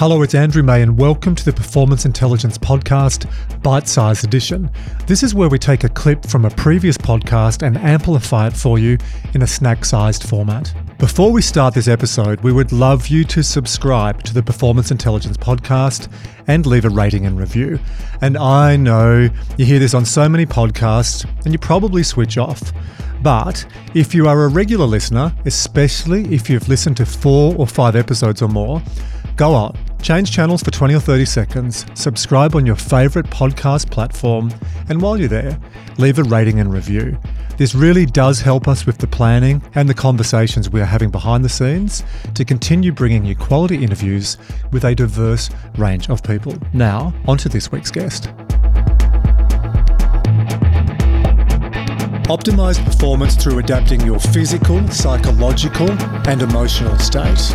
Hello, it's Andrew May, and welcome to the Performance Intelligence Podcast, Bite Size Edition. This is where we take a clip from a previous podcast and amplify it for you in a snack sized format. Before we start this episode, we would love you to subscribe to the Performance Intelligence Podcast and leave a rating and review. And I know you hear this on so many podcasts and you probably switch off. But if you are a regular listener, especially if you've listened to four or five episodes or more, go on, change channels for 20 or 30 seconds, subscribe on your favourite podcast platform, and while you're there, leave a rating and review. This really does help us with the planning and the conversations we are having behind the scenes to continue bringing you quality interviews with a diverse range of people. Now, on to this week's guest. Optimize performance through adapting your physical, psychological, and emotional state.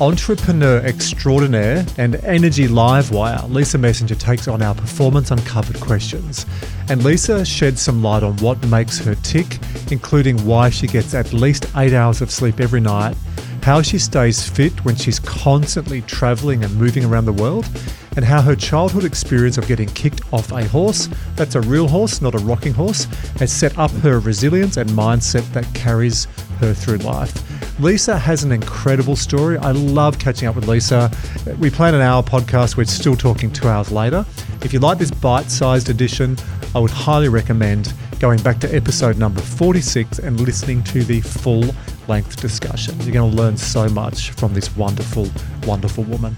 Entrepreneur extraordinaire and energy live wire, Lisa Messenger takes on our performance uncovered questions. And Lisa sheds some light on what makes her tick, including why she gets at least eight hours of sleep every night, how she stays fit when she's constantly traveling and moving around the world, and how her childhood experience of getting kicked off a horse, that's a real horse, not a rocking horse, has set up her resilience and mindset that carries her through life. Lisa has an incredible story. I love catching up with Lisa. We plan an hour podcast, we're still talking two hours later. If you like this bite sized edition, I would highly recommend going back to episode number 46 and listening to the full length discussion. You're going to learn so much from this wonderful, wonderful woman.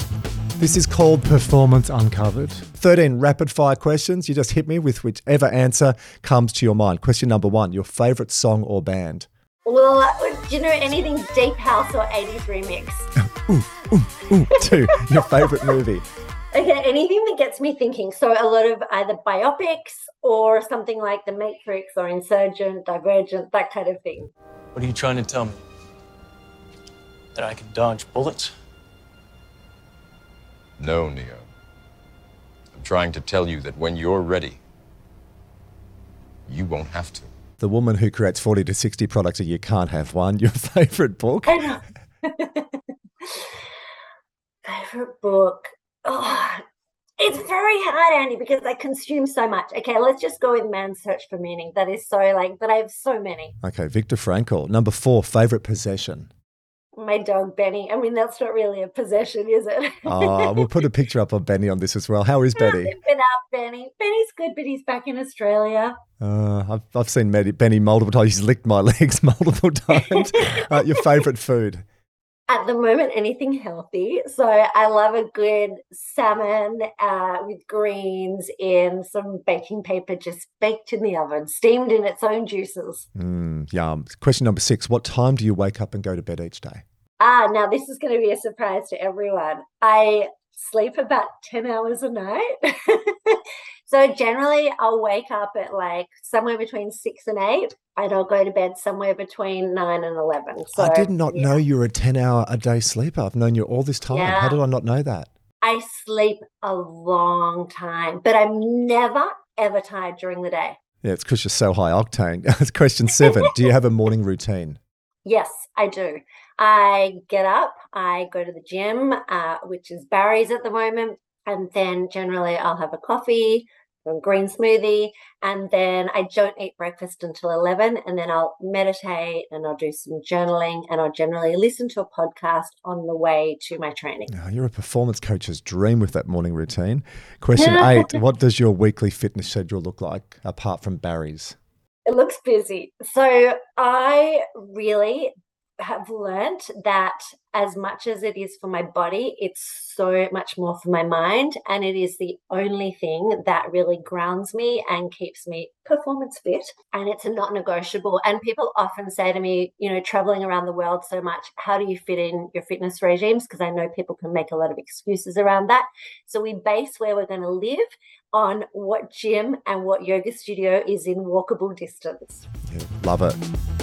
This is called Performance Uncovered. 13 rapid fire questions. You just hit me with whichever answer comes to your mind. Question number one Your favorite song or band? Well, do you know anything deep house or 80s remix? ooh, ooh, ooh. Two, your favorite movie? Okay, anything that gets me thinking. So a lot of either biopics or something like The Matrix or Insurgent, Divergent, that kind of thing. What are you trying to tell me? That I can dodge bullets? No, Neo. I'm trying to tell you that when you're ready, you won't have to. The woman who creates 40 to 60 products a year can't have one. Your favorite book? favorite book. Oh, it's very hard, Andy, because I consume so much. Okay, let's just go with Man's Search for Meaning. That is so like, but I have so many. Okay, Viktor Frankl. Number four, favorite possession my dog Benny. I mean, that's not really a possession, is it? oh, we'll put a picture up of Benny on this as well. How is Benny? Been up, Benny. Benny's good, but he's back in Australia. Uh, I've, I've seen Benny multiple times. He's licked my legs multiple times. uh, your favorite food? At the moment, anything healthy. So I love a good salmon uh, with greens in some baking paper, just baked in the oven, steamed in its own juices. Mm, yum. Question number six What time do you wake up and go to bed each day? Ah, now this is going to be a surprise to everyone. I sleep about 10 hours a night. so generally, I'll wake up at like somewhere between six and eight, and I'll go to bed somewhere between nine and 11. So, I did not yeah. know you were a 10 hour a day sleeper. I've known you all this time. Yeah. How did I not know that? I sleep a long time, but I'm never, ever tired during the day. Yeah, it's because you're so high octane. Question seven Do you have a morning routine? Yes, I do. I get up, I go to the gym, uh, which is Barry's at the moment, and then generally I'll have a coffee, a green smoothie, and then I don't eat breakfast until 11, and then I'll meditate and I'll do some journaling, and I'll generally listen to a podcast on the way to my training. Oh, you're a performance coach's dream with that morning routine. Question eight What does your weekly fitness schedule look like apart from Barry's? It looks busy. So I really have learned that as much as it is for my body, it's so much more for my mind. And it is the only thing that really grounds me and keeps me performance fit. And it's not negotiable. And people often say to me, you know, traveling around the world so much, how do you fit in your fitness regimes? Because I know people can make a lot of excuses around that. So we base where we're going to live on what gym and what yoga studio is in walkable distance. Yeah, love it.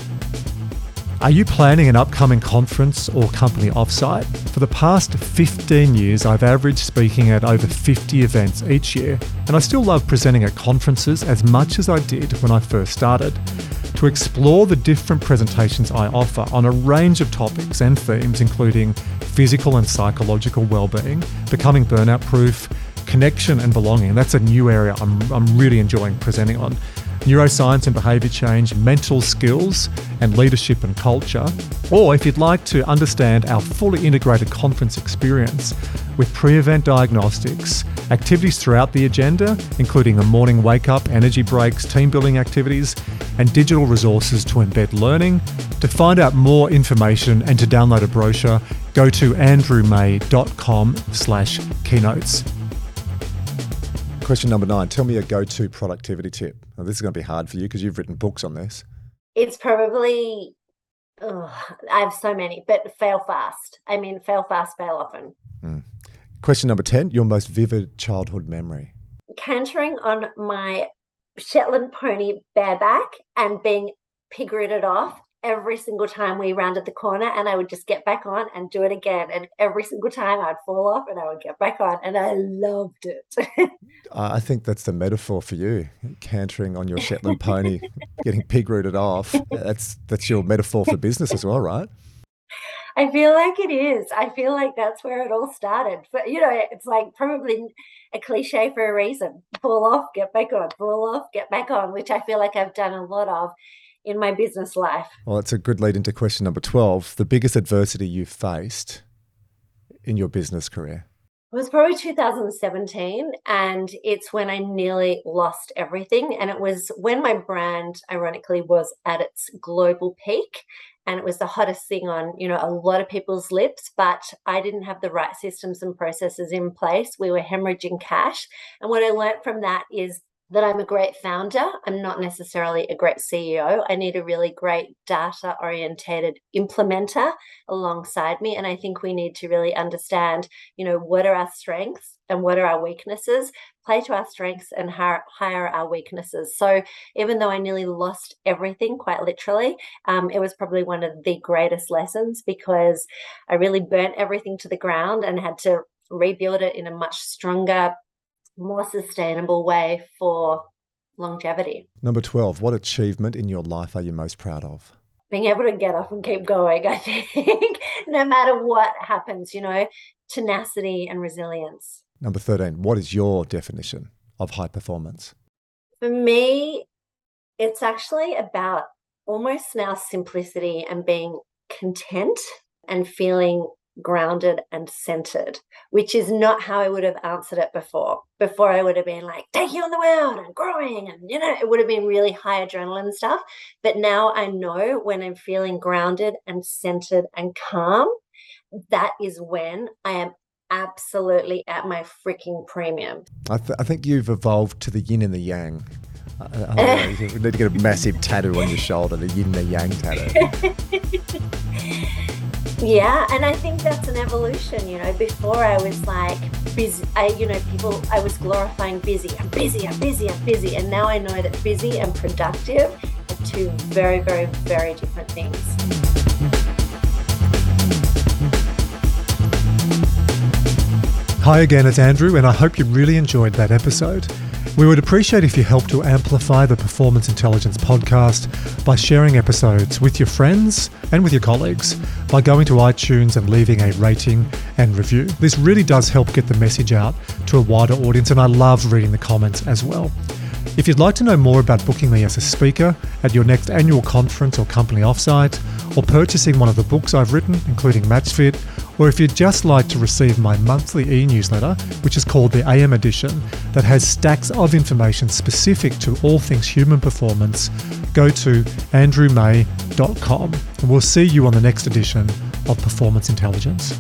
Are you planning an upcoming conference or company offsite? For the past 15 years, I've averaged speaking at over 50 events each year, and I still love presenting at conferences as much as I did when I first started. To explore the different presentations I offer on a range of topics and themes, including physical and psychological well-being, becoming burnout proof, connection and belonging. That's a new area I'm, I'm really enjoying presenting on. Neuroscience and behaviour change, mental skills, and leadership and culture. Or if you'd like to understand our fully integrated conference experience with pre event diagnostics, activities throughout the agenda, including a morning wake up, energy breaks, team building activities, and digital resources to embed learning. To find out more information and to download a brochure, go to andrewmay.com slash keynotes. Question number nine. Tell me a go to productivity tip. Now, this is going to be hard for you because you've written books on this. It's probably, oh, I have so many, but fail fast. I mean, fail fast, fail often. Mm. Question number 10. Your most vivid childhood memory. Cantering on my Shetland pony bareback and being pig rooted off every single time we rounded the corner and I would just get back on and do it again. And every single time I'd fall off and I would get back on and I loved it. I think that's the metaphor for you, cantering on your Shetland pony, getting pig rooted off. That's that's your metaphor for business as well, right? I feel like it is. I feel like that's where it all started. But you know, it's like probably a cliche for a reason. Fall off, get back on, fall off, get back on, which I feel like I've done a lot of in my business life. Well, it's a good lead into question number 12. The biggest adversity you faced in your business career? It was probably 2017, and it's when I nearly lost everything. And it was when my brand, ironically, was at its global peak. And it was the hottest thing on, you know, a lot of people's lips, but I didn't have the right systems and processes in place. We were hemorrhaging cash. And what I learned from that is that I'm a great founder. I'm not necessarily a great CEO. I need a really great data orientated implementer alongside me. And I think we need to really understand, you know, what are our strengths and what are our weaknesses, play to our strengths and hire our weaknesses. So even though I nearly lost everything, quite literally, um, it was probably one of the greatest lessons because I really burnt everything to the ground and had to rebuild it in a much stronger more sustainable way for longevity. Number 12, what achievement in your life are you most proud of? Being able to get up and keep going, I think, no matter what happens, you know, tenacity and resilience. Number 13, what is your definition of high performance? For me, it's actually about almost now simplicity and being content and feeling grounded and centered, which is not how I would have answered it before. Before I would have been like taking on the world and growing, and you know, it would have been really high adrenaline stuff. But now I know when I'm feeling grounded and centered and calm, that is when I am absolutely at my freaking premium. I, th- I think you've evolved to the yin and the yang. I, I you need to get a massive tattoo on your shoulder, the yin and the yang tattoo. Yeah, and I think that's an evolution. You know, before I was like busy, I, you know, people, I was glorifying busy. I'm busy, I'm busy, I'm busy. And now I know that busy and productive are two very, very, very different things. Hi again, it's Andrew, and I hope you really enjoyed that episode. We would appreciate if you help to amplify the Performance Intelligence podcast by sharing episodes with your friends and with your colleagues by going to iTunes and leaving a rating and review. This really does help get the message out to a wider audience, and I love reading the comments as well. If you'd like to know more about booking me as a speaker at your next annual conference or company offsite, or purchasing one of the books I've written, including MatchFit, or if you'd just like to receive my monthly e newsletter, which is called the AM Edition, that has stacks of information specific to all things human performance, go to andrewmay.com and we'll see you on the next edition of Performance Intelligence.